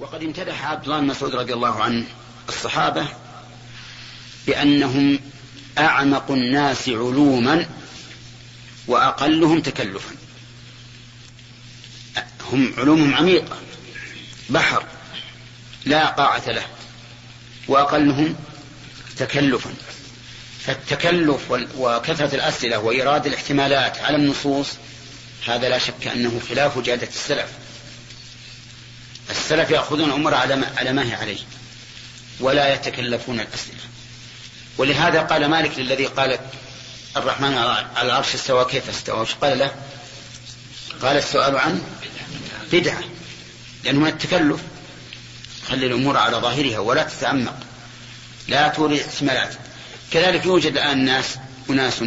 وقد امتدح عبد الله بن مسعود رضي الله عنه الصحابة بأنهم أعمق الناس علوما وأقلهم تكلفا. هم علومهم عميقة بحر لا قاعة له وأقلهم تكلفا. فالتكلف وكثرة الأسئلة وإيراد الاحتمالات على النصوص هذا لا شك أنه خلاف جادة السلف. السلف يأخذون الأمور على ما, على ما هي عليه ولا يتكلفون الأسئلة. ولهذا قال مالك للذي قال الرحمن على العرش استوى كيف استوى؟ قال له؟ قال السؤال عن بدعة لأنه من التكلف. خلي الأمور على ظاهرها ولا تتعمق لا تورد احتمالات كذلك يوجد الآن ناس أناس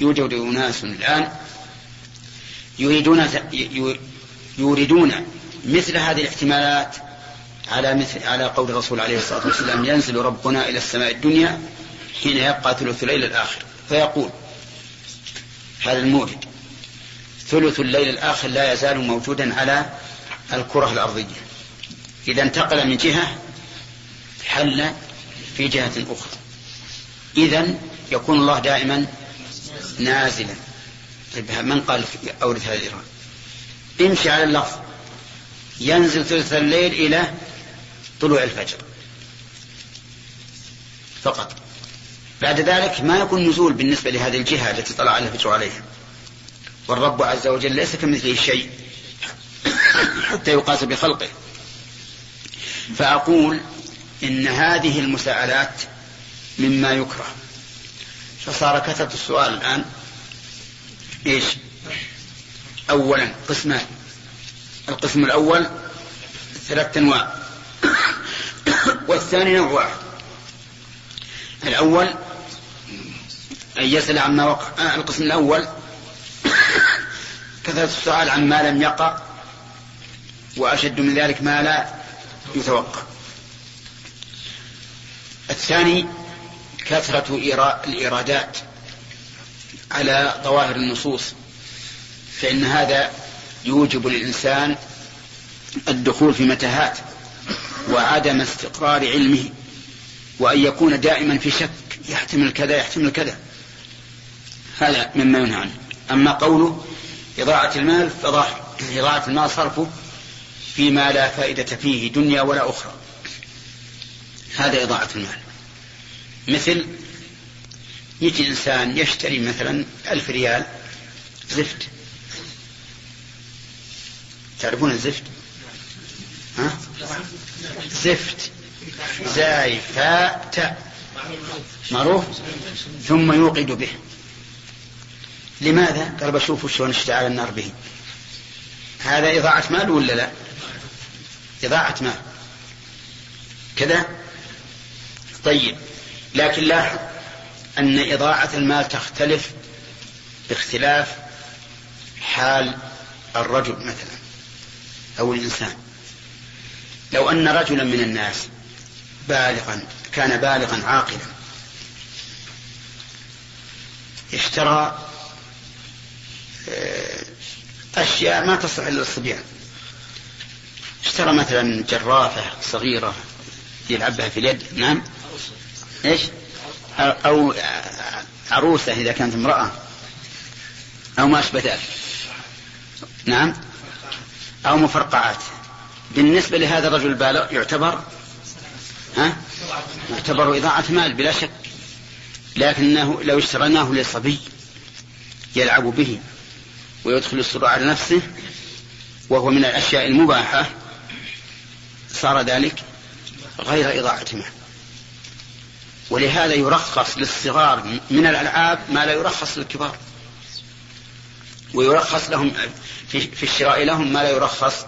يوجد أناس الآن يريدون يوردون مثل هذه الاحتمالات على مثل على قول الرسول عليه الصلاة والسلام ينزل ربنا إلى السماء الدنيا حين يبقى ثلث الليل الآخر. فيقول هذا المورد ثلث الليل الآخر لا يزال موجودا على الكرة الأرضية. إذا انتقل من جهة حل في جهة أخرى. اذا يكون الله دائما نازلا. طيب من قال أورث هذا الايراد امشي على اللفظ. ينزل ثلث الليل إلى طلوع الفجر. فقط. بعد ذلك ما يكون نزول بالنسبة لهذه الجهة التي طلع الفجر عليها. والرب عز وجل ليس كمثله شيء حتى يقاس بخلقه. فأقول إن هذه المساءلات مما يكره. فصار كثرة السؤال الآن. إيش؟ أولا قسمان القسم الأول ثلاثة أنواع. والثاني نوع واحد. الأول أن يسأل عما وقع. آه القسم الأول كثرة السؤال عما لم يقع وأشد من ذلك ما لا يتوقع. الثاني كثرة الإيرادات على ظواهر النصوص فإن هذا يوجب للإنسان الدخول في متاهات وعدم استقرار علمه وأن يكون دائما في شك يحتمل كذا يحتمل كذا. هذا مما ينهى عنه. أما قوله إضاعة المال إضاعة المال صرفه فيما لا فائدة فيه دنيا ولا أخرى. هذا إضاعة المال. مثل يجي إنسان يشتري مثلا ألف ريال زفت. تعرفون الزفت؟ ها؟ زفت زاي فاء تاء. معروف؟ ثم يوقد به. لماذا؟ قال بشوفوا شلون اشتعل النار به. هذا إضاعة مال ولا لا؟ إضاعة مال. كذا؟ طيب لكن لاحظ أن إضاعة المال تختلف باختلاف حال الرجل مثلا. أو الإنسان. لو أن رجلا من الناس بالغا كان بالغا عاقلا اشترى آه، أشياء ما تصلح إلا للصبيان اشترى مثلا جرافة صغيرة يلعب بها في اليد نعم؟ إيش؟ أو عروسة إذا كانت امرأة أو ما أشبه ذلك. نعم؟ أو مفرقعات. بالنسبة لهذا الرجل البالغ يعتبر ها؟ يعتبر إضاعة مال بلا شك. لكنه لو اشتريناه لصبي يلعب به ويدخل السرور على نفسه وهو من الأشياء المباحة صار ذلك غير إضاعة مال. ولهذا يرخص للصغار من الألعاب ما لا يرخص للكبار. ويرخص لهم في, الشراء لهم ما لا يرخص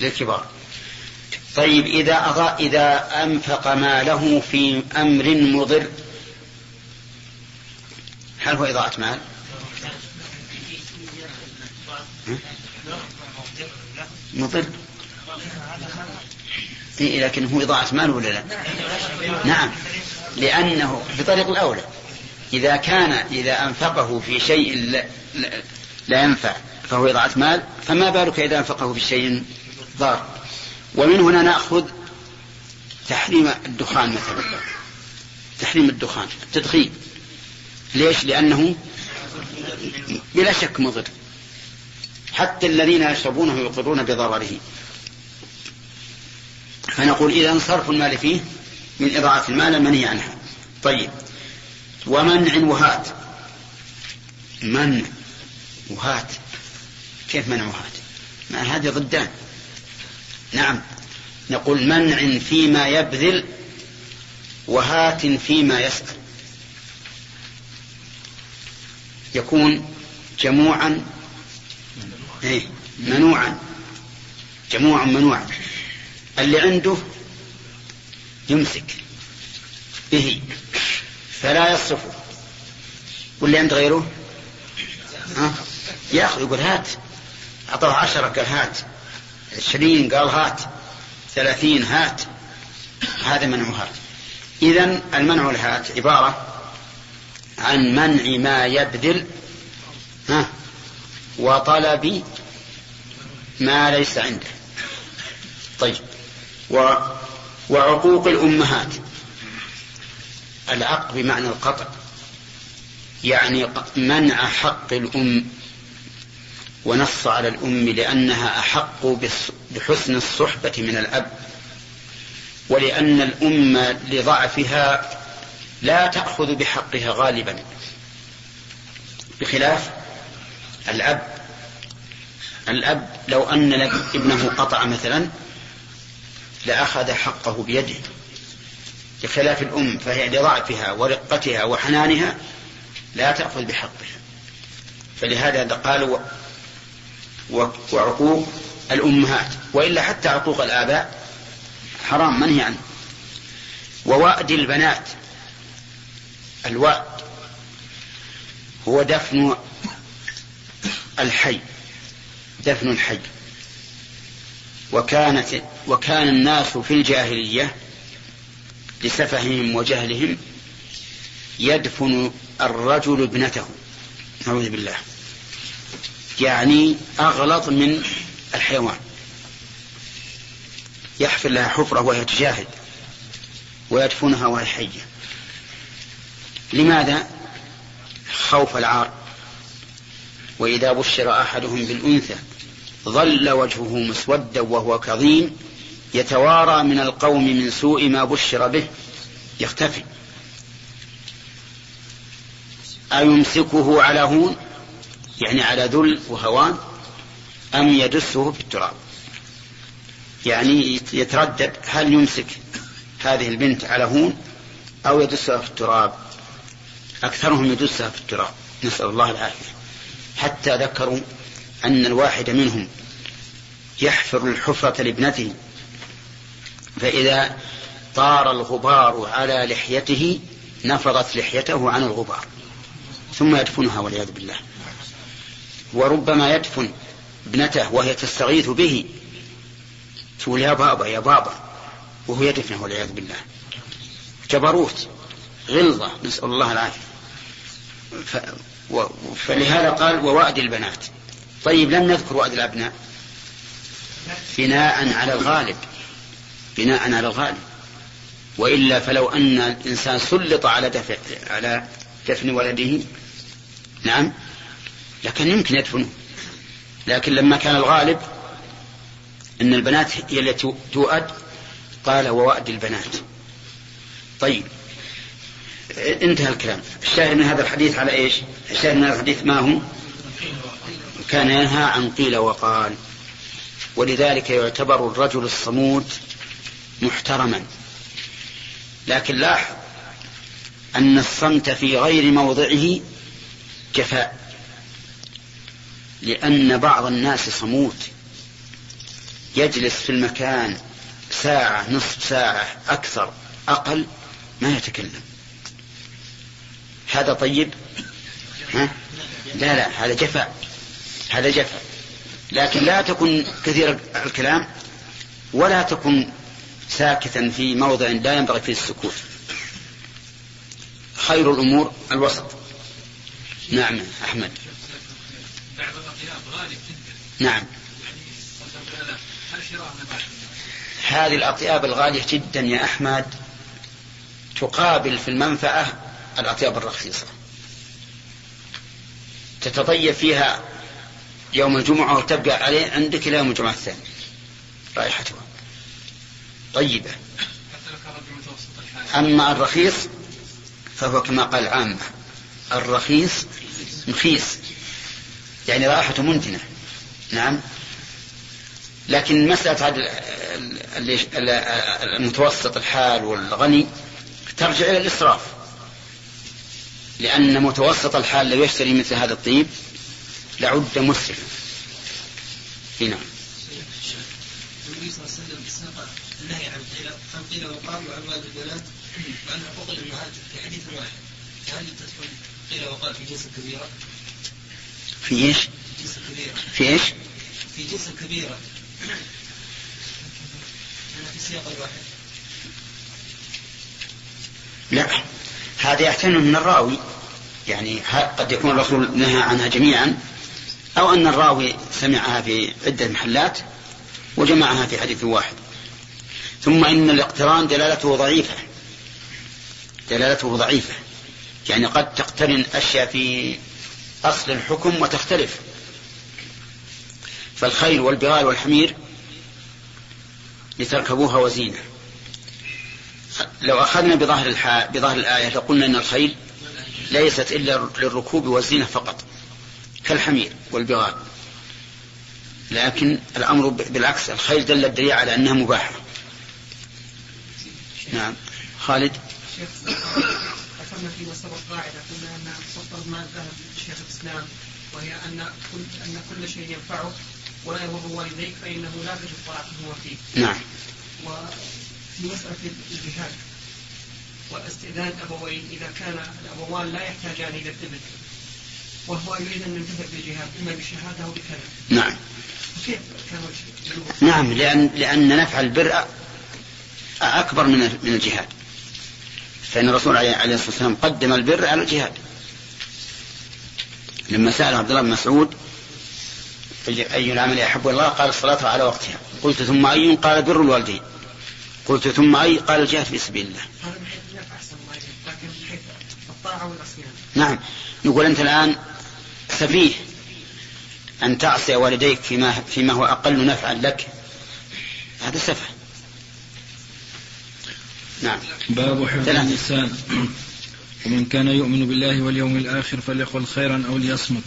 للكبار طيب إذا أضاء إذا أنفق ماله في أمر مضر هل هو إضاعة مال؟ مضر إيه لكن هو إضاعة مال ولا لا؟ نعم لأنه بطريق الأولى إذا كان إذا أنفقه في شيء لا, ينفع فهو إضاعة مال فما بالك إذا أنفقه في شيء ضار. ومن هنا نأخذ تحريم الدخان مثلا. تحريم الدخان التدخين. ليش؟ لأنه بلا شك مضر. حتى الذين يشربونه يقرون بضرره. فنقول إذا صرف المال فيه من إضاعة المال المنهي عنها. طيب. ومنع وهات منع. وهات. كيف منع وهات ما هذه ضدان نعم. نقول منع فيما يبذل وهات فيما يسأل. يكون جموعا إيه منوعا. جموعا منوعا. اللي عنده يمسك به فلا يصرفه. واللي عند غيره؟ ها؟ ياخذ يقول هات. أعطاه عشرة قال هات عشرين قال هات. ثلاثين هات. هذا منع هات. إذا المنع الهات عبارة عن منع ما يبذل ها وطلب ما ليس عنده. طيب. و وعقوق الأمهات. العق بمعنى القطع. يعني منع حق الأم ونص على الأم لأنها أحق بحسن الصحبة من الأب ولأن الأم لضعفها لا تأخذ بحقها غالبا. بخلاف الأب الأب لو أن ابنه قطع مثلا لأخذ حقه بيده. بخلاف الأم فهي لضعفها ورقتها وحنانها لا تأخذ بحقها. فلهذا قالوا وعقوق الأمهات وإلا حتى عقوق الآباء حرام منهي عنه. ووأد البنات الوأد هو دفن الحي دفن الحي. وكانت وكان الناس في الجاهلية لسفههم وجهلهم يدفن الرجل ابنته. نعوذ بالله. يعني أغلظ من الحيوان. يحفر لها حفرة وهي تجاهد ويدفنها وهي حية. لماذا؟ خوف العار. وإذا بشر أحدهم بالأنثى ظل وجهه مسودا وهو كظيم يتوارى من القوم من سوء ما بشر به يختفي. أيمسكه على هون؟ يعني على ذل وهوان أم يدسه في التراب يعني يتردد هل يمسك هذه البنت على هون أو يدسها في التراب. أكثرهم يدسها في التراب. نسأل الله العافية. حتى ذكروا أن الواحد منهم يحفر الحفرة لابنته فإذا طار الغبار على لحيته نفضت لحيته عن الغبار ثم يدفنها والعياذ بالله. وربما يدفن ابنته وهي تستغيث به. تقول يا بابا يا بابا. وهو يدفنه والعياذ بالله. جبروت غلظة نسأل الله العافية. ف... و... فلهذا قال ووأد البنات. طيب لم نذكر وأد الأبناء. بناء على الغالب. بناء على الغالب. وإلا فلو أن الإنسان سلط على دفع على دفن ولده. نعم؟ لكن يمكن يدفنه. لكن لما كان الغالب أن البنات هي التي تؤد قال ووأد البنات. طيب. انتهى الكلام. الشاهد من هذا الحديث على إيش؟ الشاهد من هذا الحديث ما هو؟ كان ينهى عن قيل وقال. ولذلك يعتبر الرجل الصمود محترما. لكن لاحظ أن الصمت في غير موضعه جفاء. لأن بعض الناس صمود يجلس في المكان ساعة نصف ساعة أكثر أقل ما يتكلم. هذا طيب؟ ها؟ لا لا هذا جفاء. هذا جفاء. لكن لا تكن كثير الكلام ولا تكن ساكتا في موضع لا ينبغي فيه السكوت. خير الأمور الوسط. نعم أحمد. نعم. هذه الأطياب الغالية جدا يا أحمد تقابل في المنفعة الأطياب الرخيصة. تتطيب فيها يوم الجمعة وتبقى عليه عندك إلى يوم الجمعة الثاني. رائحتها. طيبة. أما الرخيص فهو كما قال العامة الرخيص مخيس يعني رائحته منتنة. نعم. لكن مسألة المتوسط الحال والغني ترجع إلى الإسراف. لأن متوسط الحال لو يشتري مثل هذا الطيب لعد مسرفا نعم. النبي صلى الله عليه وسلم ساق النهي عن عن قيل وقال وعن والد البنات وعن حقوق الامهات في حديث واحد فهل تدخل قيل وقال في جنس كبيرة؟ في إيش؟ في إيش؟ في جنس كبيرة. في سياق الواحد. لا هذا يحتمل من الراوي. يعني قد يكون الرسول نهى عنها جميعا أو أن الراوي سمعها في عدة محلات وجمعها في حديث واحد. ثم إن الاقتران دلالته ضعيفة. دلالته ضعيفة. يعني قد تقترن أشياء في أصل الحكم وتختلف. فالخيل والبغال والحمير لتركبوها وزينة. لو أخذنا بظاهر, بظاهر الآية لقلنا أن الخيل ليست إلا للركوب والزينة فقط كالحمير والبغال. لكن الأمر بالعكس الخيل دل الدليل على أنها مباحة. نعم. خالد؟ ذكرنا في سبق قاعدة قلنا أن سلطة ما ذهب شيخ الإسلام وهي أن كل أن كل شيء ينفعك ولا يضر والديك فإنه لا تجد طاعته فيه. نعم. وفي مسألة الجهاد واستئذان أبوين إذا كان الأبوان لا يحتاجان إلى الذبح وهو يريد أن ينتهي بالجهاد إما بالشهادة أو بكذا نعم كيف كان نعم لأن لأن نفع البر أكبر من من الجهاد فإن الرسول عليه الصلاة والسلام قدم البر على الجهاد. لما سأل عبد الله بن مسعود أي العمل أحب الله؟ قال الصلاة على وقتها. قلت ثم أي قال بر الوالدين. قلت ثم أي قال الجهاد في سبيل الله. نعم. يقول أنت الآن سفيه أن تعصي والديك فيما, فيما هو أقل نفعا لك. هذا سفه. نعم. باب حفظ اللسان ومن كان يؤمن بالله واليوم الآخر فليقل خيرا أو ليصمت.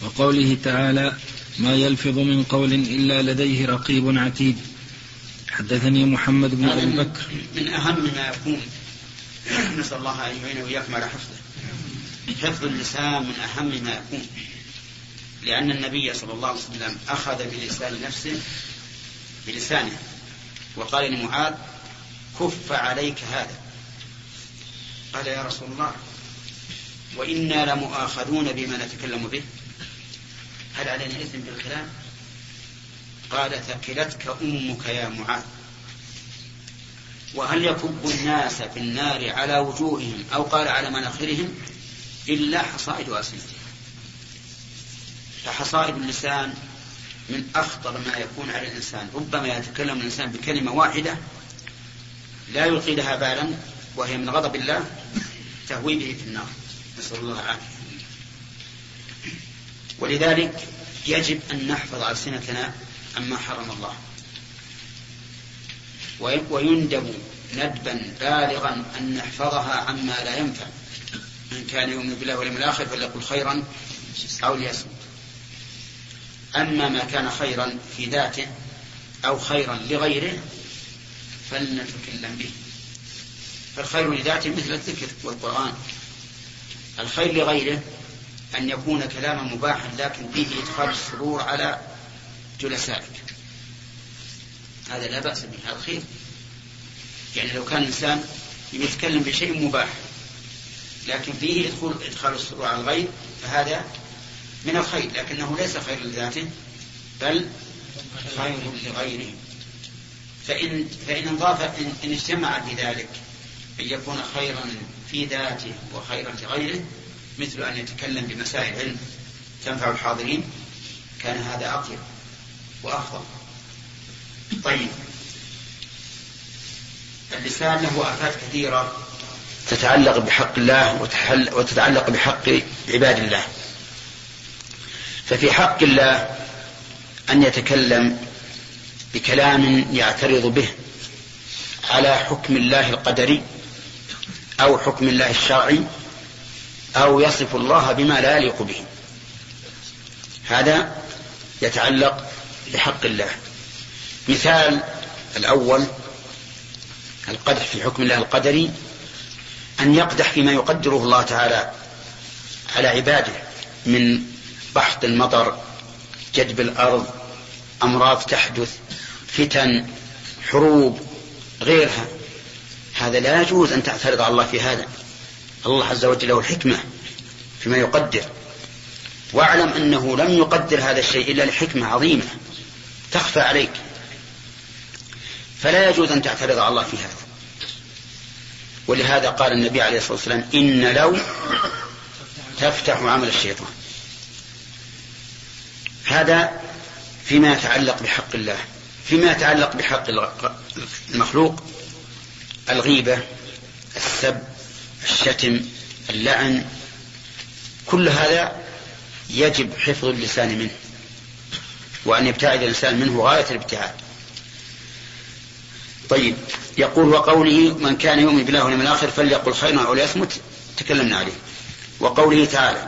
وقوله تعالى ما يلفظ من قول إلا لديه رقيب عتيد حدثني محمد بن أبي بكر. من أهم ما يكون. نسأل الله أن يعين وإياكم على حفظه. حفظ اللسان من أهم ما يكون. لأن النبي صلى الله عليه وسلم أخذ بلسان نفسه بلسانه. وقال لمعاذ كف عليك هذا. قال يا رسول الله وإنا لمؤاخذون بما نتكلم به. هل علينا إثم بالكلام؟ قال ثكلتك أمك يا معاذ. وهل يكب الناس في النار على وجوههم أو قال على مناخرهم؟ إلا حصائد ألسنتهم فحصائد اللسان من أخطر ما يكون على الإنسان. ربما يتكلم الإنسان بكلمة واحدة لا يلقي لها بالا وهي من غضب الله تهوي به في النار. نسأل الله العافية. ولذلك يجب أن نحفظ ألسنتنا عما حرم الله. ويندب ندبا بالغا أن نحفظها عما لا ينفع. من كان يؤمن بالله واليوم الآخر فليقل خيرا أو ليصمت. أما ما كان خيرا في ذاته أو خيرا لغيره فلنتكلم به. فالخير لذاته مثل الذكر والقرآن. الخير لغيره أن يكون كلاما مباحا لكن فيه إدخال السرور على جلسائك. هذا لا بأس به هذا خير. يعني لو كان الإنسان يتكلم بشيء مباح لكن فيه يدخل إدخال السرور على الغير فهذا من الخير لكنه ليس خير لذاته بل خير لغيره. فإن فإن انضاف إن, إن اجتمع بذلك أن يكون خيرا في ذاته وخيرا لغيره مثل أن يتكلم بمسائل علم تنفع الحاضرين كان هذا أطيب وأفضل. طيب. اللسان له آفات كثيرة تتعلق بحق الله وتتعلق بحق عباد الله. ففي حق الله أن يتكلم بكلام يعترض به على حكم الله القدري أو حكم الله الشرعي أو يصف الله بما لا يليق به. هذا يتعلق بحق الله. مثال الأول القدح في حكم الله القدري أن يقدح فيما يقدره الله تعالى على عباده من بحث المطر جدب الأرض أمراض تحدث فتن حروب غيرها. هذا لا يجوز أن تعترض على الله في هذا. الله عز وجل له الحكمة فيما يقدر. واعلم أنه لم يقدر هذا الشيء إلا لحكمة عظيمة تخفى عليك. فلا يجوز أن تعترض على الله في هذا. ولهذا قال النبي عليه الصلاة والسلام إن لو تفتح عمل الشيطان. هذا فيما يتعلق بحق الله. فيما يتعلق بحق المخلوق الغيبة السب الشتم اللعن كل هذا يجب حفظ اللسان منه وأن يبتعد الإنسان منه غاية الابتعاد. طيب يقول وقوله من كان يؤمن بالله واليوم الآخر فليقل خيرا أو ليصمت تكلمنا عليه. وقوله تعالى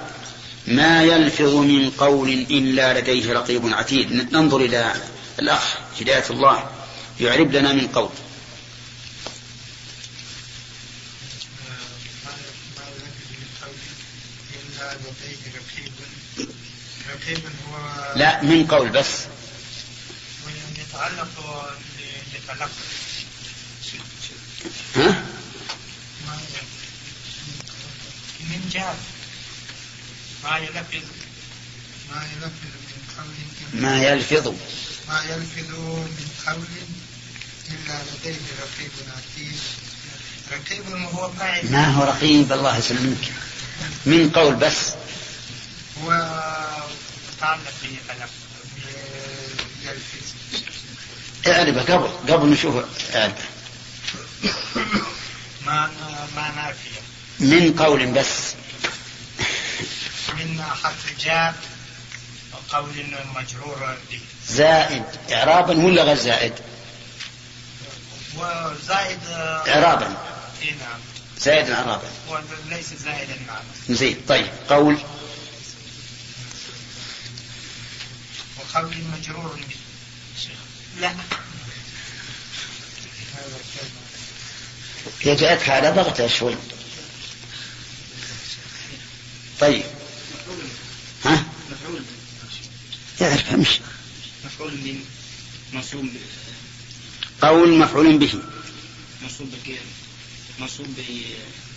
ما يلفظ من قول إلا لديه رقيب عتيد. ننظر إلى الأخ هداية الله يعرب لنا من قول. لا من قول بس. يتعلق ها؟ من جاب ما يلفظ ما يلفظ من قول ما يلفظ. ما يلفظ من قول إلا لديه رقيب عتيد. رقيب هو فاعل. ما هو رقيب؟ الله يسلمك. من قول بس. هو متعلق به يلفظ اعربه قبل قبل نشوف اعربه. ما ما نافية. من قول بس. من حرف جاء وقول مجرور به زائد. إعرابا ولا غير زائد؟ وزائد إعرابا. إي نعم. زائد إعرابا. وليس زائدا نعم. زين طيب. قول. وقول مجرور به لا. هي جاءتك على ضغطها شوي. طيب ها؟ مفعول يعرف أمشي. مفعول به منصوب قول مفعول به. منصوب بك منصوب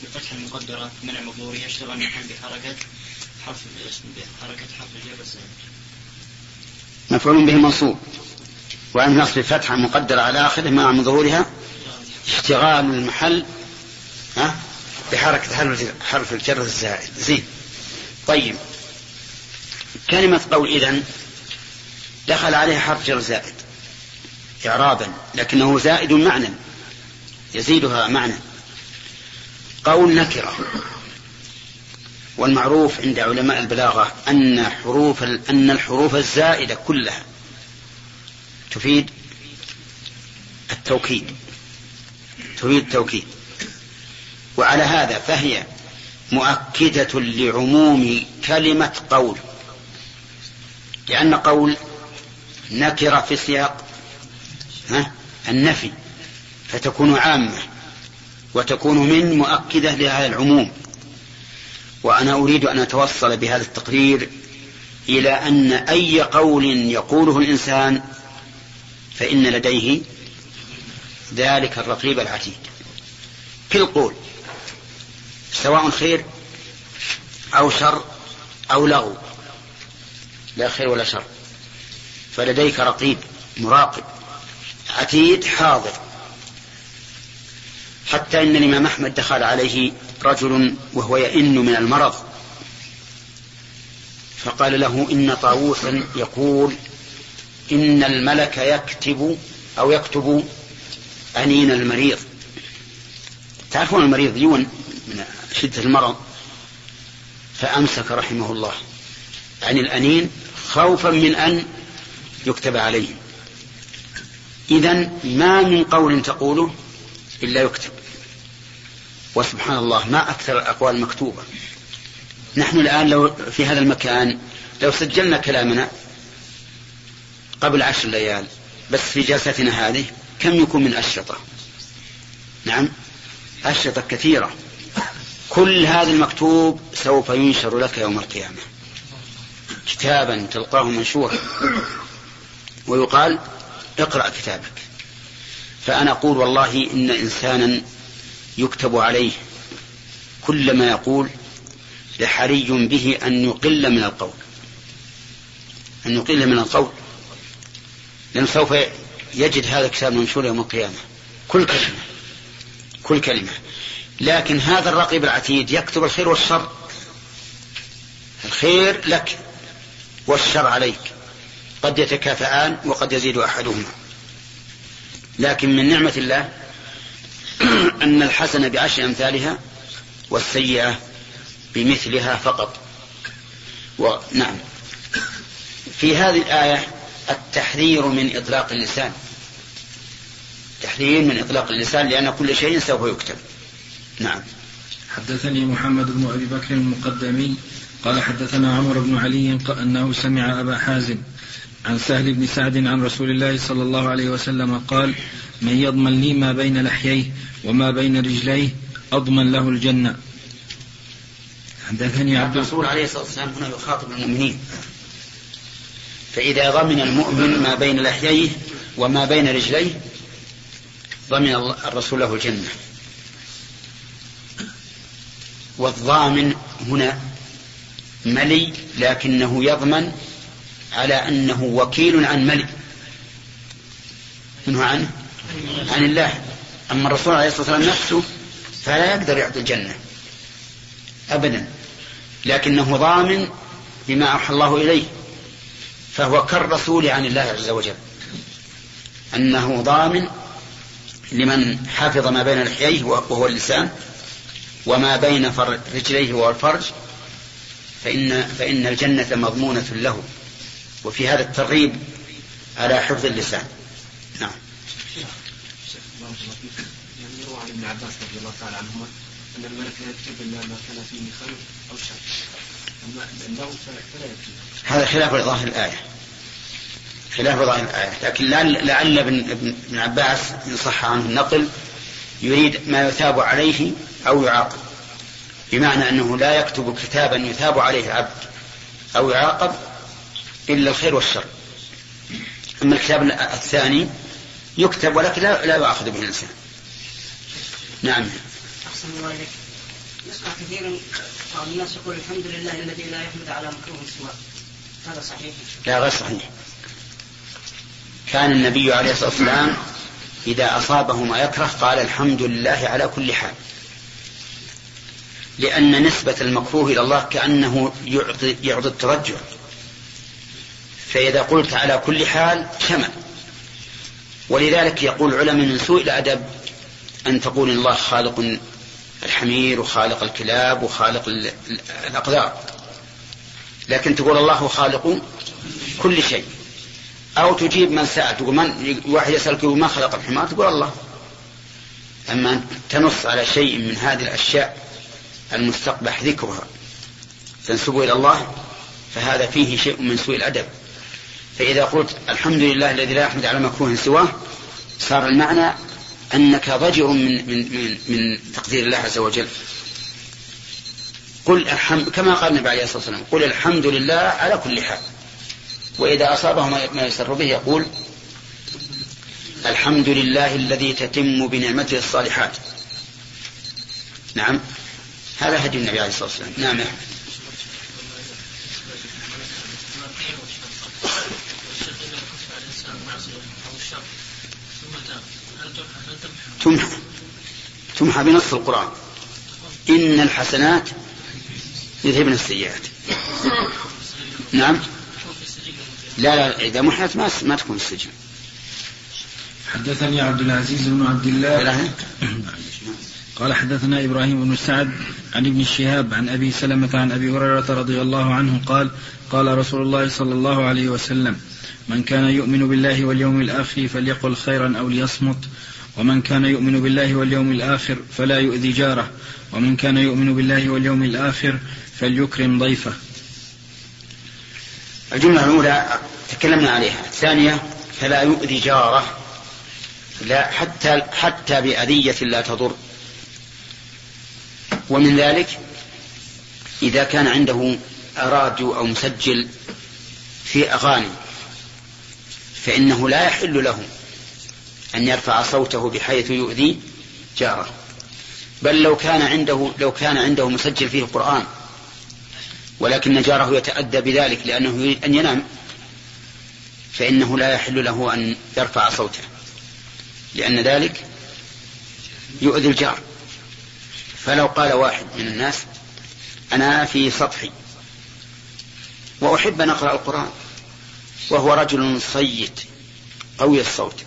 بفتح المقدرة منع مظهور يشتغل محل بحركة حرف الاسم بحركة حرف الجر الزائد مفعول به منصوب. وأن نصب فتحة مقدرة على آخره مع من ظهورها اشتغال المحل ها بحركة حرف الجر الزائد زين. طيب. كلمة قول إذن. دخل عليها حرف جر زائد إعرابا لكنه زائد معنى يزيدها معنى. قول نكرة. والمعروف عند علماء البلاغة أن حروف أن الحروف الزائدة كلها تفيد التوكيد تفيد التوكيد. وعلى هذا فهي مؤكدة لعموم كلمة قول لأن قول نكرة في سياق النفي. فتكون عامة. وتكون من مؤكدة لهذا العموم. وأنا أريد أن أتوصل بهذا التقرير إلى أن أي قول يقوله الإنسان فإن لديه ذلك الرقيب العتيد. كل قول سواء خير أو شر أو لغو. لا خير ولا شر. فلديك رقيب مراقب عتيد حاضر. حتى إن الإمام أحمد دخل عليه رجل وهو يئن من المرض فقال له إن طاووسا يقول إن الملك يكتب أو يكتب أنين المريض. تعرفون المريض يون من شدة المرض؟ فأمسك رحمه الله عن الأنين خوفا من أن يكتب عليه. إذا ما من قول تقوله إلا يكتب. وسبحان الله ما أكثر الأقوال المكتوبة نحن الآن لو في هذا المكان لو سجلنا كلامنا قبل عشر ليال بس في جلستنا هذه كم يكون من أشرطة؟ نعم أشرطة كثيرة. كل هذا المكتوب سوف ينشر لك يوم القيامة. كتابا تلقاه منشورا. ويقال اقرأ كتابك. فأنا أقول والله إن إنسانا يكتب عليه كل ما يقول لحري به أن يقل من القول. أن يقل من القول. لأنه سوف يجد هذا الكتاب منشور يوم القيامة. كل كلمة. كل كلمة. لكن هذا الرقيب العتيد يكتب الخير والشر. الخير لك والشر عليك. قد يتكافئان وقد يزيد أحدهما. لكن من نعمة الله أن الحسنة بعشر أمثالها والسيئة بمثلها فقط. ونعم في هذه الآية التحذير من إطلاق اللسان. تحذير من إطلاق اللسان لأن كل شيء سوف يكتب. نعم. حدثني محمد بن أبي بكر المقدمي قال حدثنا عمر بن علي أنه سمع أبا حازم عن سهل بن سعد عن رسول الله صلى الله عليه وسلم قال من يضمن لي ما بين لحييه وما بين رجليه أضمن له الجنة. حدثني عبد الرسول عليه الصلاة والسلام هنا يخاطب المؤمنين. فإذا ضمن المؤمن ما بين لحييه وما بين رجليه ضمن الرسول له الجنة. والضامن هنا ملي لكنه يضمن على أنه وكيل عن ملي منه عنه عن الله. أما الرسول عليه الصلاة والسلام نفسه فلا يقدر يعطي الجنة. أبدا. لكنه ضامن بما أوحى الله إليه. فهو كالرسول عن الله عز وجل. أنه ضامن لمن حفظ ما بين لحييه وهو اللسان وما بين رجليه وهو الفرج فإن, فإن الجنة مضمونة له. وفي هذا الترغيب على حفظ اللسان. نعم. يعني يروى عن ابن عباس رضي الله تعالى عنهما ان الملك لا يكتب الا ما كان فيه أو شر اما فلا يكتب هذا خلاف ظاهر الآية. خلاف ظاهر الآية. لكن لعل ابن, ابن عباس إن صح عنه النقل يريد ما يثاب عليه أو يعاقب. بمعنى أنه لا يكتب كتابا يثاب عليه العبد أو يعاقب إلا الخير والشر. أما الكتاب الثاني يكتب ولكن لا, لا يؤاخذ به الإنسان. نعم. أحسن الله إليك. نسمع كثيرا بعض الناس يقول الحمد لله الذي لا يحمد على مكروه سواه. هذا صحيح؟ لا غير صحيح. كان النبي عليه الصلاة والسلام إذا أصابه ما يكره قال الحمد لله على كل حال. لأن نسبة المكروه إلى الله كأنه يعطي, يعطي الترجع. فإذا قلت على كل حال شمل ولذلك يقول العلماء من سوء الأدب أن تقول الله خالق الحمير وخالق الكلاب وخالق الأقدار. لكن تقول الله خالق كل شيء. أو تجيب من سأل تقول من واحد يسألك ما خلق الحمار؟ تقول الله. أما أن تنص على شيء من هذه الأشياء المستقبح ذكرها. تنسبه إلى الله فهذا فيه شيء من سوء الأدب. فإذا قلت الحمد لله الذي لا يحمد على مكروه سواه صار المعنى أنك ضجر من, من, من, من تقدير الله عز وجل. قل الحمد كما قال النبي عليه الصلاة والسلام قل الحمد لله على كل حال. وإذا أصابه ما يسر به يقول الحمد لله الذي تتم بنعمته الصالحات. نعم. هذا هدي النبي عليه الصلاة والسلام. نعم. تمحى. تمحى بنص القرآن. إن الحسنات يذهبن السيئات. نعم. لا لا إذا محيت ما ما تكون السجن. حدثني عبد العزيز بن عبد الله. قال حدثنا إبراهيم بن سعد عن ابن الشهاب عن أبي سلمة عن أبي هريرة رضي الله عنه قال قال رسول الله صلى الله عليه وسلم من كان يؤمن بالله واليوم الآخر فليقل خيرا أو ليصمت ومن كان يؤمن بالله واليوم الآخر فلا يؤذي جاره ومن كان يؤمن بالله واليوم الآخر فليكرم ضيفه. الجملة الأولى تكلمنا عليها الثانية فلا يؤذي جاره لا حتى حتى بأذية لا تضر. ومن ذلك إذا كان عنده راديو أو مسجل في أغاني فإنه لا يحل له أن يرفع صوته بحيث يؤذي جاره. بل لو كان عنده لو كان عنده مسجل فيه القرآن ولكن جاره يتأدى بذلك لأنه يريد أن ينام فإنه لا يحل له أن يرفع صوته لأن ذلك يؤذي الجار. فلو قال واحد من الناس أنا في سطحي وأحب أن أقرأ القرآن وهو رجل صيت قوي الصوت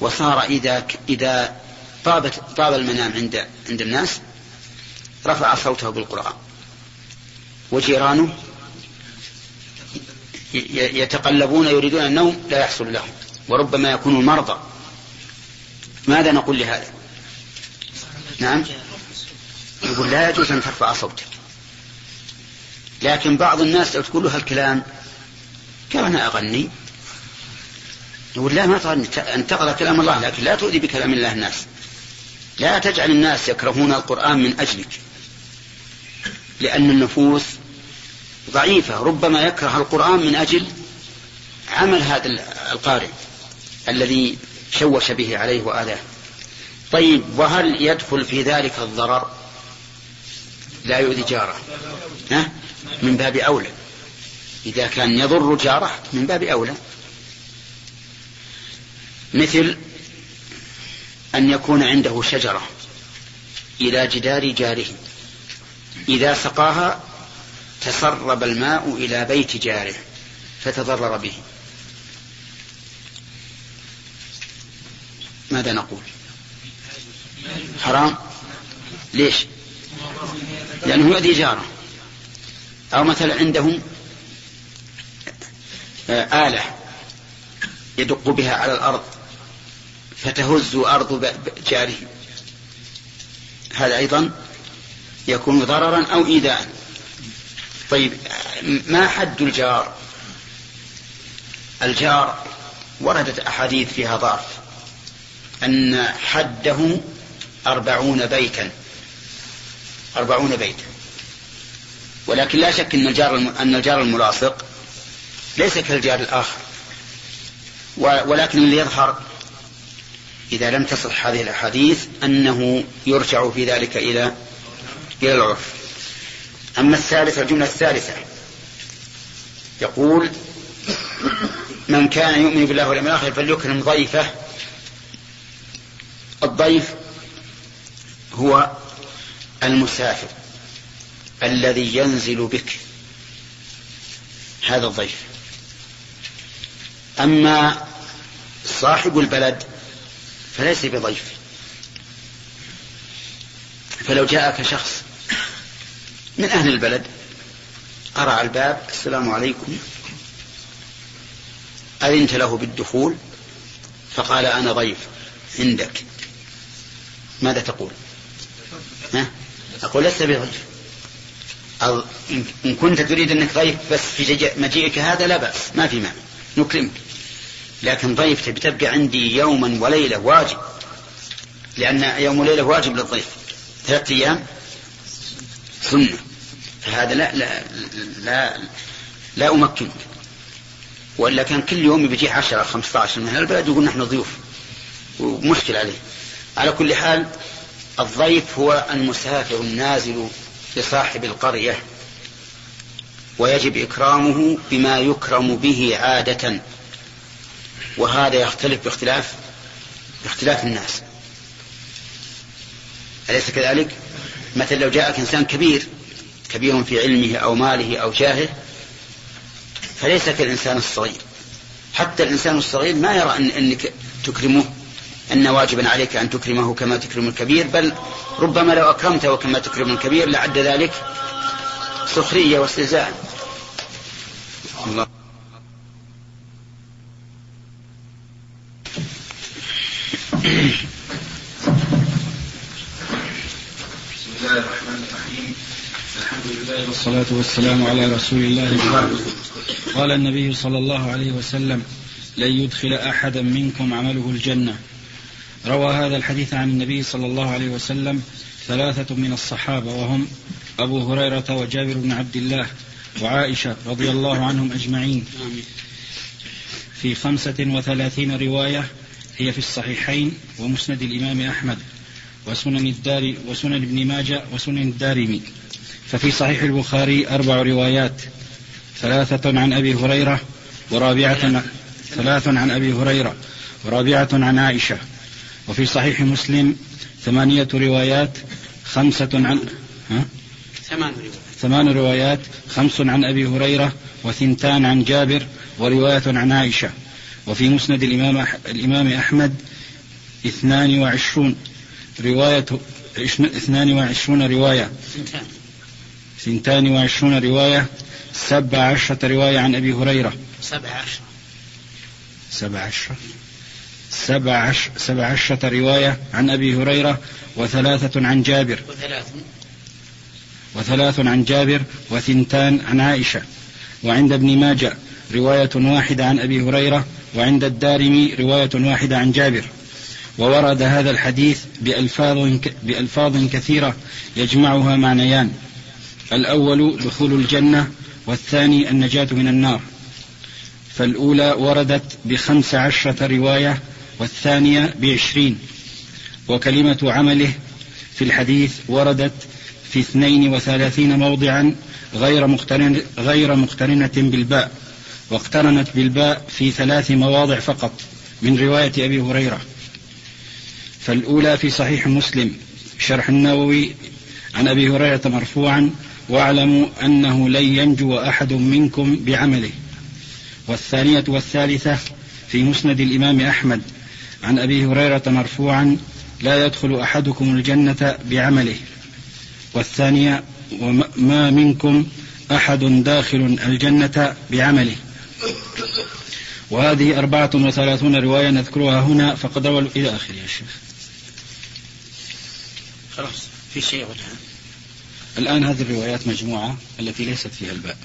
وصار إذا إذا طابت طاب المنام عند عند الناس رفع صوته بالقرآن. وجيرانه يتقلبون يريدون النوم لا يحصل لهم. وربما يكونوا مرضى. ماذا نقول لهذا؟ نعم. يقول لا يجوز أن ترفع صوتك. لكن بعض الناس لو تقول له هالكلام أنا أغني. يقول لا ما تقرأ كلام الله لكن لا تؤذي بكلام الله الناس. لا تجعل الناس يكرهون القرآن من أجلك لأن النفوس ضعيفة. ربما يكره القرآن من أجل عمل هذا القارئ الذي شوش به عليه وآذاه طيب وهل يدخل في ذلك الضرر؟ لا يؤذي جاره. ها؟ من باب أولى. إذا كان يضر جاره من باب أولى. مثل أن يكون عنده شجرة إلى جدار جاره. إذا سقاها تسرب الماء إلى بيت جاره فتضرر به. ماذا نقول؟ حرام؟ ليش؟ لأنه يؤذي جاره. أو مثلا عندهم آلة يدق بها على الأرض فتهز أرض جاره. هذا أيضا يكون ضررا أو إيذاء طيب ما حد الجار؟ الجار وردت أحاديث فيها ضعف. أن حده أربعون بيتا. أربعون بيتا ولكن لا شك أن الجار أن الجار الملاصق ليس كالجار الآخر. ولكن اللي يظهر إذا لم تصح هذه الأحاديث أنه يرجع في ذلك إلى إلى العرف. أما الثالثة الجملة الثالثة يقول من كان يؤمن بالله واليوم الآخر فليكرم ضيفه. الضيف هو المسافر الذي ينزل بك هذا الضيف. أما صاحب البلد فليس بضيف. فلو جاءك شخص من أهل البلد قرع الباب السلام عليكم أذنت له بالدخول فقال أنا ضيف عندك. ماذا تقول؟ ها؟ أقول لست بضيف. إن كنت تريد أنك ضيف بس في مجيئك هذا لا بأس ما في معنى نكرمك. لكن ضيف تبقى عندي يوما وليلة واجب. لأن يوم وليلة واجب للضيف. ثلاثة أيام سنة. فهذا لا لا لا, لا أمكنك. وإلا كان كل يوم بيجي عشرة خمسة عشر من البلد يقول نحن ضيوف. ومشكل عليه. على كل حال الضيف هو المسافر النازل لصاحب القرية ويجب إكرامه بما يكرم به عادة. وهذا يختلف باختلاف باختلاف الناس. أليس كذلك؟ مثلا لو جاءك إنسان كبير كبير في علمه أو ماله أو جاهه فليس كالإنسان الصغير. حتى الإنسان الصغير ما يرى أن أنك تكرمه أن واجبا عليك أن تكرمه كما تكرم الكبير بل ربما لو أكرمته كما تكرم الكبير لعد ذلك سخرية واستهزاء. الله. بسم الله الرحمن الرحيم. الحمد لله والصلاة والسلام على رسول الله قال النبي صلى الله عليه وسلم لن يدخل أحدا منكم عمله الجنة. روى هذا الحديث عن النبي صلى الله عليه وسلم ثلاثة من الصحابة وهم أبو هريرة وجابر بن عبد الله وعائشة رضي الله عنهم أجمعين. في خمسة وثلاثين رواية هي في الصحيحين ومسند الإمام أحمد وسنن الدار وسنن ابن ماجه وسنن الدارمي. ففي صحيح البخاري أربع روايات ثلاثة عن أبي هريرة ورابعة ثلاث عن أبي هريرة ورابعة عن عائشة. وفي صحيح مسلم ثمانية روايات خمسة عن ها؟ ثمان روايات. ثمان روايات خمس عن أبي هريرة وثنتان عن جابر ورواية عن عائشة. وفي مسند الإمام, الإمام أحمد اثنان وعشرون رواية اثنان وعشرون رواية. ثنتان وعشرون رواية. سبع عشرة رواية عن أبي هريرة. سبع عشر سبع عشرة. سبع, عش سبع عشرة رواية عن أبي هريرة وثلاثة عن جابر. وثلاث وثلاث عن جابر وثنتان عن عائشة. وعند ابن ماجه رواية واحدة عن أبي هريرة وعند الدارمي رواية واحدة عن جابر. وورد هذا الحديث بألفاظ, بألفاظ كثيرة يجمعها معنيان. الأول دخول الجنة والثاني النجاة من النار. فالأولى وردت بخمس عشرة رواية والثانية بعشرين. وكلمة عمله في الحديث وردت في اثنين وثلاثين موضعا غير مقترنة, غير مقترنة بالباء. واقترنت بالباء في ثلاث مواضع فقط من رواية أبي هريرة. فالأولى في صحيح مسلم شرح النووي عن أبي هريرة مرفوعا واعلموا أنه لن ينجو أحد منكم بعمله. والثانية والثالثة في مسند الإمام أحمد عن أبي هريرة مرفوعا لا يدخل أحدكم الجنة بعمله. والثانية وما منكم أحد داخل الجنة بعمله. وهذه أربعة وثلاثون رواية نذكرها هنا فقد روى إلى آخره يا شيخ. خلاص في شيء الآن هذه الروايات مجموعة التي ليست فيها الباء.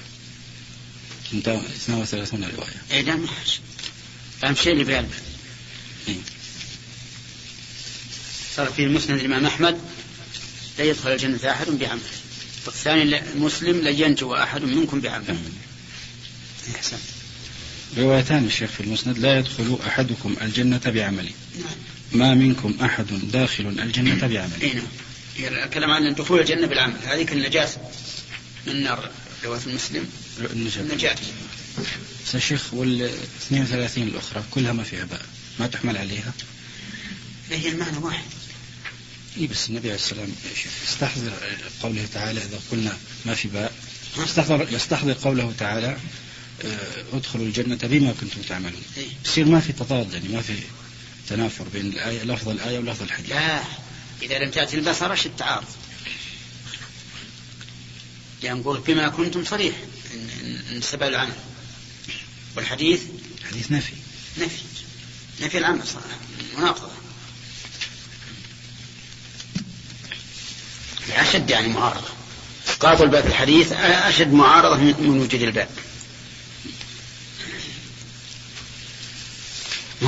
32 رواية. اي نعم أهم شيء اللي بقلبه إيه؟ صار في مسند الإمام أحمد لا يدخل الجنة أحد بعمله والثاني مسلم لن ينجو أحد منكم بعمله أحسن روايتان الشيخ في المسند. لا يدخل أحدكم الجنة بعمله. ما منكم أحد داخل الجنة بعمله. اي نعم. الكلام عن دخول الجنة بالعمل. هذه النجاة من النار رواية المسلم النجاة النجاة. بس يا شيخ وال 32 الأخرى كلها ما فيها باء. ما تحمل عليها. هي المعنى واحد. اي بس النبي عليه السلام يستحضر قوله تعالى إذا قلنا ما في باء. يستحضر يستحضر قوله تعالى ادخلوا الجنة بما كنتم تعملون. يصير ما في تضاد يعني ما في تنافر بين الآية لفظ الآية ولفظ الحديث. لا إذا لم تأتي البصر إيش التعارض؟ لأن نقول بما كنتم صريح إن سبب العمل والحديث؟ حديث نفي. نفي. نفي العمل صراحة مناقضة. أشد يعني معارضة. إسقاط الباب الحديث أشد معارضة من وجود الباب.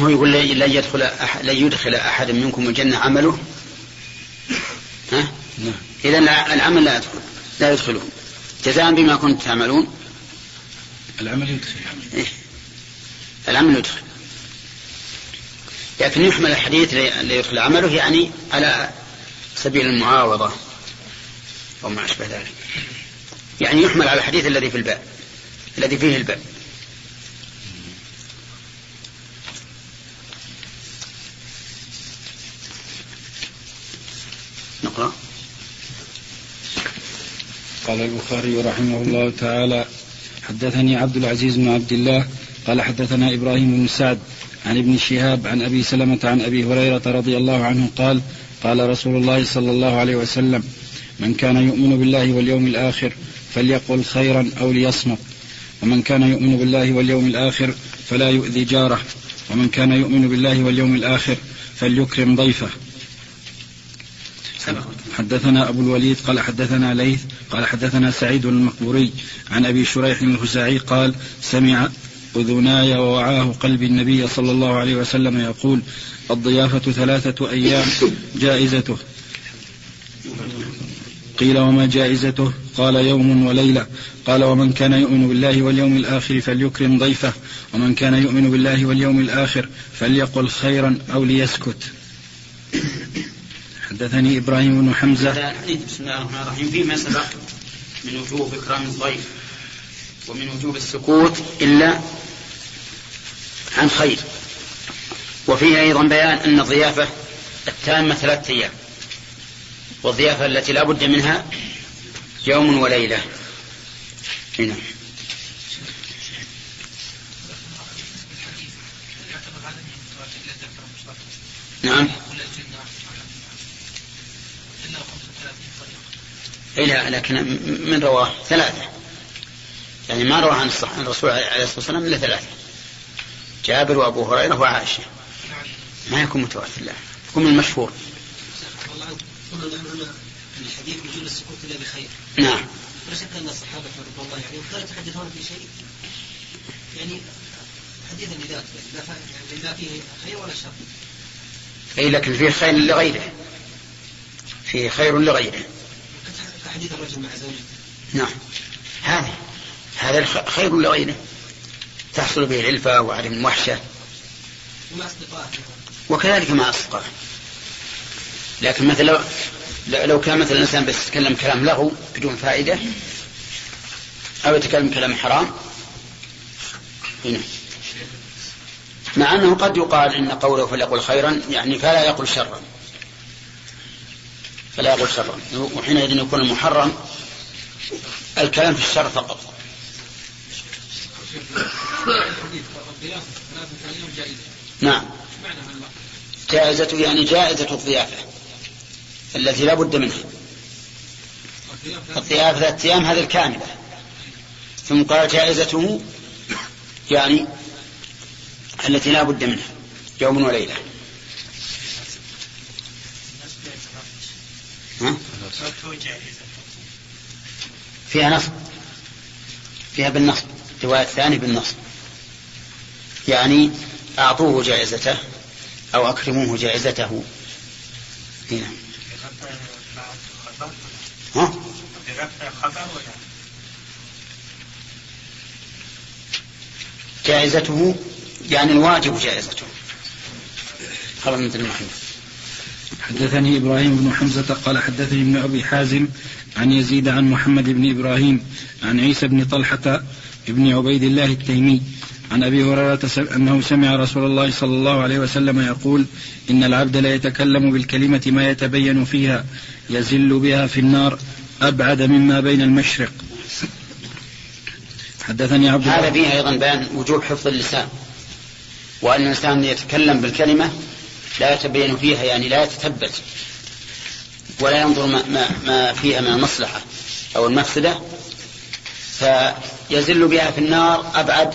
هو يقول لن يدخل أحد لن يدخل أحد منكم الجنة عمله؟ ها؟ نعم. إذا العمل لا يدخل لا يدخله. جزاء بما كنتم تعملون. العمل يدخل إيه؟ العمل يدخل. لكن يحمل الحديث ليدخل عمله يعني على سبيل المعاوضة أو ما أشبه ذلك. يعني يحمل على الحديث الذي في الباب الذي فيه الباب. قال البخاري رحمه الله تعالى حدثني عبد العزيز بن عبد الله قال حدثنا إبراهيم بن سعد عن ابن شهاب عن أبي سلمة عن أبي هريرة رضي الله عنه قال قال رسول الله صلى الله عليه وسلم من كان يؤمن بالله واليوم الآخر فليقل خيرا أو ليصمت ومن كان يؤمن بالله واليوم الآخر فلا يؤذي جاره ومن كان يؤمن بالله واليوم الآخر فليكرم ضيفه. حدثنا أبو الوليد قال حدثنا ليث قال حدثنا سعيد المقبوري عن أبي شريح الخزاعي قال سمع أذناي ووعاه قلب النبي صلى الله عليه وسلم يقول الضيافة ثلاثة أيام جائزته. قيل وما جائزته؟ قال يوم وليلة. قال ومن كان يؤمن بالله واليوم الآخر فليكرم ضيفه ومن كان يؤمن بالله واليوم الآخر فليقل خيرا أو ليسكت. حدثني إبراهيم بن حمزة. بسم الله الرحمن الرحيم. فيما سبق من وجوب إكرام الضيف ومن وجوب السكوت إلا عن خير. وفيه أيضا بيان أن الضيافة التامة ثلاثة أيام. والضيافة التي لا بد منها يوم وليلة. هنا نعم. لا لكن من رواه ثلاثة يعني ما رواه عن الرسول عليه الصلاة والسلام إلا ثلاثة جابر وأبو هريرة وعائشة ما يكون متواتر لا يكون من المشهور الحديث وجود السكوت الا بخير. نعم. لا شك أن الصحابة رضي الله عنهم كانوا يتحدثون في شيء يعني حديثا لذات يعني لا فيه خير ولا شر. اي لكن فيه خير لغيره. فيه خير لغيره. حديث الرجل مع زوجته. نعم. هذا هذا خير لغيره. تحصل به العلفة وعدم الوحشة. ومع أصدقائه. وكذلك مع أصدقائه. لكن مثلا لو كان مثلا الإنسان بس يتكلم كلام لغو بدون فائدة أو يتكلم كلام حرام هنا مع أنه قد يقال إن قوله فليقل خيرا يعني فلا يقل شرا فلا يقل شرا وحينئذ يكون المحرم الكلام في الشر فقط. نعم. جائزة يعني جائزة الضيافة التي لا بد منها. الضيافة ثلاثة أيام هذه الكاملة. ثم قال جائزته يعني التي لا بد منها يوم وليلة ها؟ فيها نصب. فيها بالنصب. الرواية الثانية بالنصب. يعني أعطوه جائزته أو أكرموه جائزته. هنا ها؟ جائزته يعني الواجب جائزته. خلاص مثل محمد حدثني إبراهيم بن حمزة قال حدثني ابن أبي حازم عن يزيد عن محمد بن إبراهيم عن عيسى بن طلحة بن عبيد الله التيمي عن أبي هريرة أنه سمع رسول الله صلى الله عليه وسلم يقول إن العبد لا يتكلم بالكلمة ما يتبين فيها يزل بها في النار أبعد مما بين المشرق. حدثني عبد هذا فيه أيضا بيان وجوب حفظ اللسان وأن الإنسان يتكلم بالكلمة لا يتبين فيها يعني لا يتثبت ولا ينظر ما, ما, ما فيها من المصلحة أو المفسدة فيزل بها في النار أبعد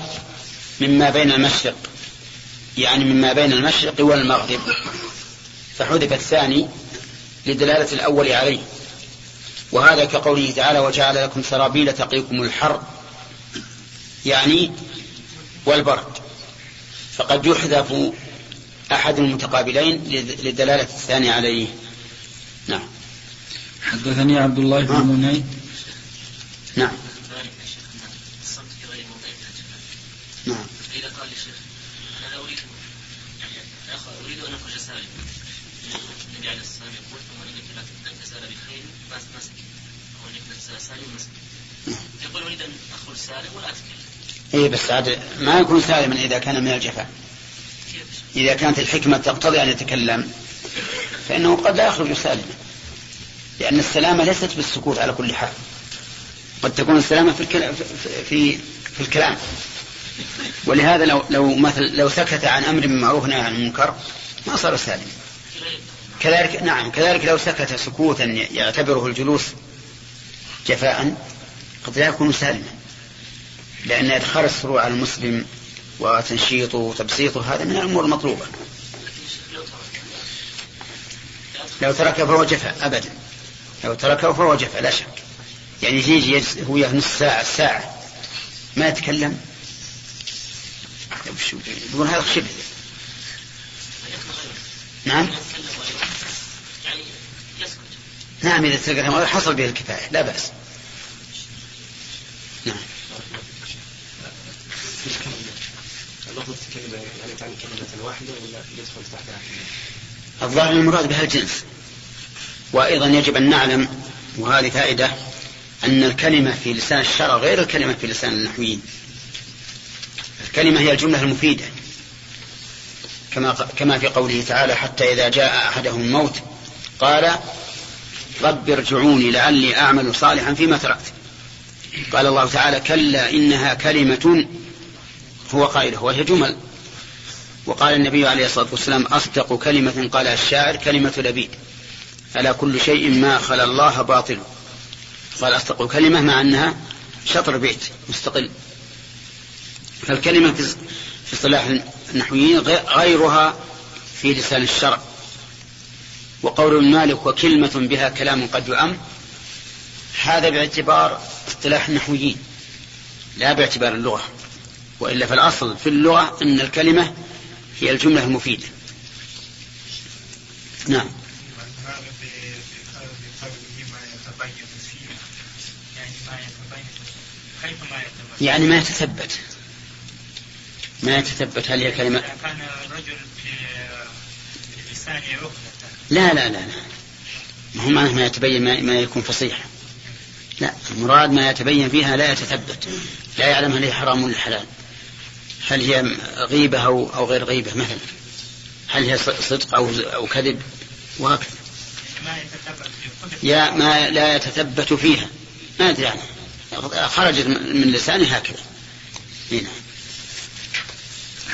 مما بين المشرق يعني مما بين المشرق والمغرب. فحذف الثاني لدلالة الأول عليه. وهذا كقوله تعالى وجعل لكم سرابيل تقيكم الحر يعني والبرد. فقد يحذف أحد المتقابلين لدلالة الثاني عليه. نعم. حدثني عبد الله بن مني نعم. نعم. إذا قال للشيخ أنا لا أريد يعني أريد أن أخرج سالما النبي عليه الصلاة والسلام يقول فمن إنك لن تزال بخير ما مسك أو إنك لن تزال سالم مسك يقول أريد أن أخرج سالم ولا أتكلم إيه بس عاد ما يكون سالما إذا كان من الجفاء. إذا كانت الحكمة تقتضي أن يتكلم فإنه قد لا يخرج سالما لأن السلامة ليست بالسكوت على كل حال. قد تكون السلامة في الكلام في, في, الكلام. ولهذا لو لو مثل لو سكت عن بالمعروف ونهى عن المنكر ما صار سالما. كذلك نعم كذلك لو سكت سكوتا يعتبره الجلوس جفاء قد لا يكون سالما لأن إدخال السرور على المسلم وتنشيطه وتبسيطه هذا من الأمور المطلوبة. لو تركه فهو جفاء أبدا. لو تركه فهو جفاء لا شك. يعني يجي هو نص ساعة ساعة. ما يتكلم. يقول هذا شبه نعم؟ نعم إذا تكلم حصل به الكفاية لا بأس. نعم. لفظة كلمة يعني تعني كلمة واحدة ولا يدخل تحتها الظاهر المراد بها الجنس. وأيضا يجب أن نعلم وهذه فائدة أن الكلمة في لسان الشرع غير الكلمة في لسان النحويين. الكلمة هي الجملة المفيدة. كما كما في قوله تعالى حتى إذا جاء أحدهم الموت قال رب ارجعوني لعلي أعمل صالحا فيما تركت. قال الله تعالى كلا إنها كلمة هو قائله وهي جمل. وقال النبي عليه الصلاة والسلام أصدق كلمة قالها الشاعر كلمة لبيد. ألا كل شيء ما خلا الله باطل. قال أصدق كلمة مع أنها شطر بيت مستقل. فالكلمة في اصطلاح النحويين غيرها في لسان الشرع. وقول مالك وكلمة بها كلام قد يؤم هذا باعتبار اصطلاح النحويين لا باعتبار اللغة. وإلا فالأصل في اللغة أن الكلمة هي الجملة المفيدة. نعم. يعني ما يتثبت. ما يتثبت هل هي كلمة كان الرجل في لسانه لا لا لا لا. ما هو معناه ما يتبين ما, ما يكون فصيح. لا المراد ما يتبين فيها لا يتثبت. لا يعلم هل هي حرام ولا حلال. هل هي غيبة أو, أو غير غيبة مثلا؟ هل هي صدق أو, أو كذب؟ وهكذا يا ما لا يتثبت فيها. ما أدري عنها. خرجت من لسانه هكذا. هنا.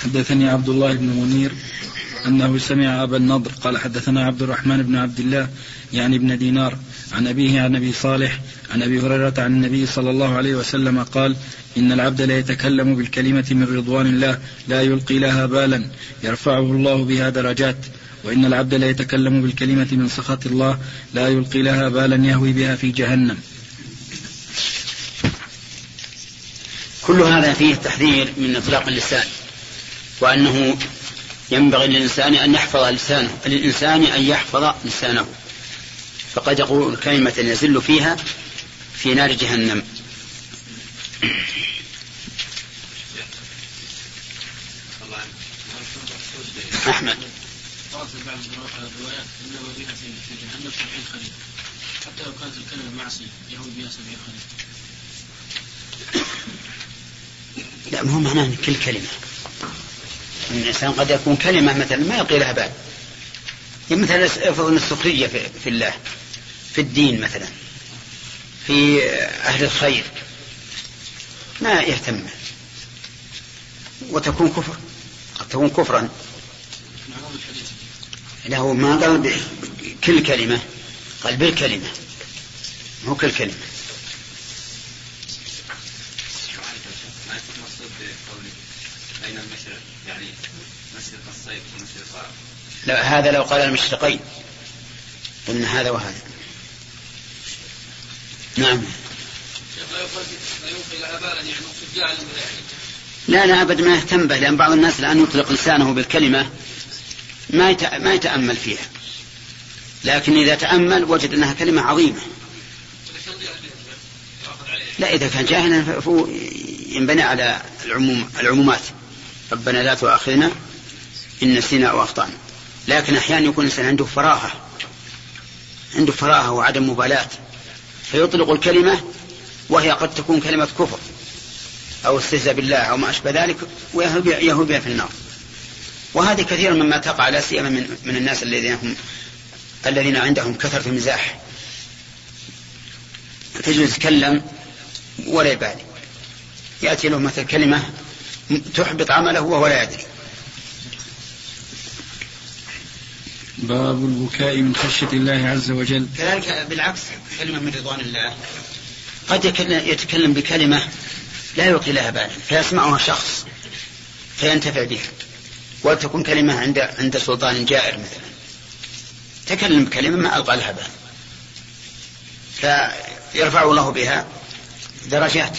حدثني عبد الله بن منير أنه سمع أبا النضر قال حدثنا عبد الرحمن بن عبد الله يعني ابن دينار عن أبيه عن أبي صالح عن أبي هريرة عن النبي صلى الله عليه وسلم قال إن العبد لا يتكلم بالكلمة من رضوان الله لا يلقي لها بالا يرفعه الله بها درجات. وإن العبد لا يتكلم بالكلمة من سخط الله لا يلقي لها بالا يهوي بها في جهنم. كل هذا فيه التحذير من إطلاق اللسان وأنه ينبغي للإنسان أن يحفظ لسانه للإنسان أن يحفظ لسانه. فقد يقول كلمة يزل فيها في نار جهنم. أحمد. بعض الروايات في جهنم حتى لو كانت الكلمة معصيه يهوي بها لا ما هو معناه كل كلمة. الإنسان قد يكون كلمة مثلا ما يلقي لها بال يعني مثلا افرض إن السخرية في الله في الدين مثلا في أهل الخير. ما يهتم. وتكون كفر. قد تكون كفرا. له ما قال كل كلمة. قال بالكلمة. مو كل كلمة بين المشرق يعني مشرق الصيف ومشرق لا هذا لو قال المشرقين. قلنا هذا وهذا. نعم. لا لا ابدا ما يهتم به لأن بعض الناس الآن يطلق لسانه بالكلمة ما ما يتأمل فيها. لكن إذا تأمل وجد أنها كلمة عظيمة. لا إذا كان جاهلا فهو ينبني على العموم العمومات. ربنا لا تؤاخذنا إن نسينا أو أخطأنا. لكن أحيانا يكون الإنسان عنده فراغة عنده فراغة وعدم مبالاة. فيطلق الكلمة وهي قد تكون كلمة كفر أو استهزاء بالله أو ما أشبه ذلك ويهوي بها في النار. وهذه كثيرا مما تقع لا سيما من, من الناس الذين هم الذين عندهم كثرة المزاح. تجد يتكلم ولا يبالي. يأتي له مثل كلمة تحبط عمله وهو لا يدري. باب البكاء من خشية الله عز وجل. كذلك بالعكس كلمة من رضوان الله. قد يتكلم بكلمة لا يلقي لها بالا فيسمعها شخص فينتفع بها وتكون كلمة عند عند سلطان جائر مثلا. تكلم بكلمة ما ألقى لها بال فيرفع الله بها درجات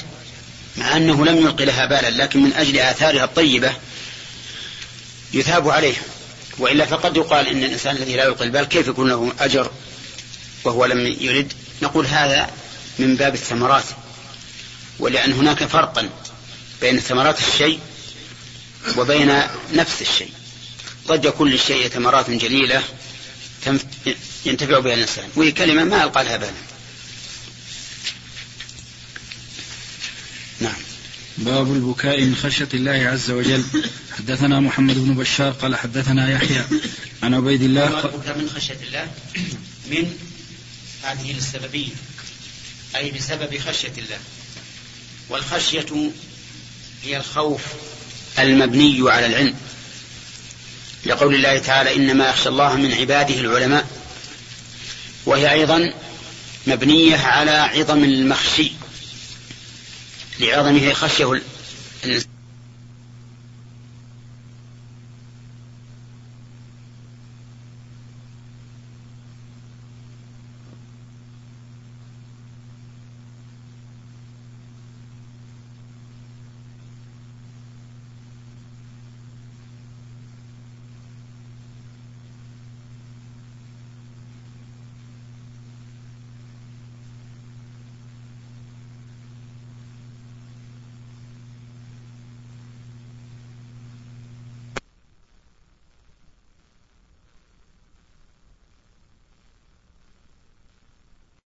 مع أنه لم يلقي لها بالا لكن من أجل آثارها الطيبة يثاب عليه وإلا فقد يقال إن الإنسان الذي لا يلقي البال كيف يكون له أجر وهو لم يرد؟ نقول هذا من باب الثمرات ولأن هناك فرقا بين ثمرات الشيء وبين نفس الشيء. قد يكون للشيء ثمرات جليلة ينتفع بها الإنسان وهي كلمة ما ألقى لها بالا نعم. باب البكاء من خشية الله عز وجل. حدثنا محمد بن بشار قال حدثنا يحيى عن عبيد الله البكاء من خشية الله من هذه السببية أي بسبب خشية الله. والخشية هي الخوف المبني على العلم. لقول الله تعالى إنما يخشى الله من عباده العلماء. وهي أيضا مبنية على عظم المخشي. لعظمه خشية الإنسان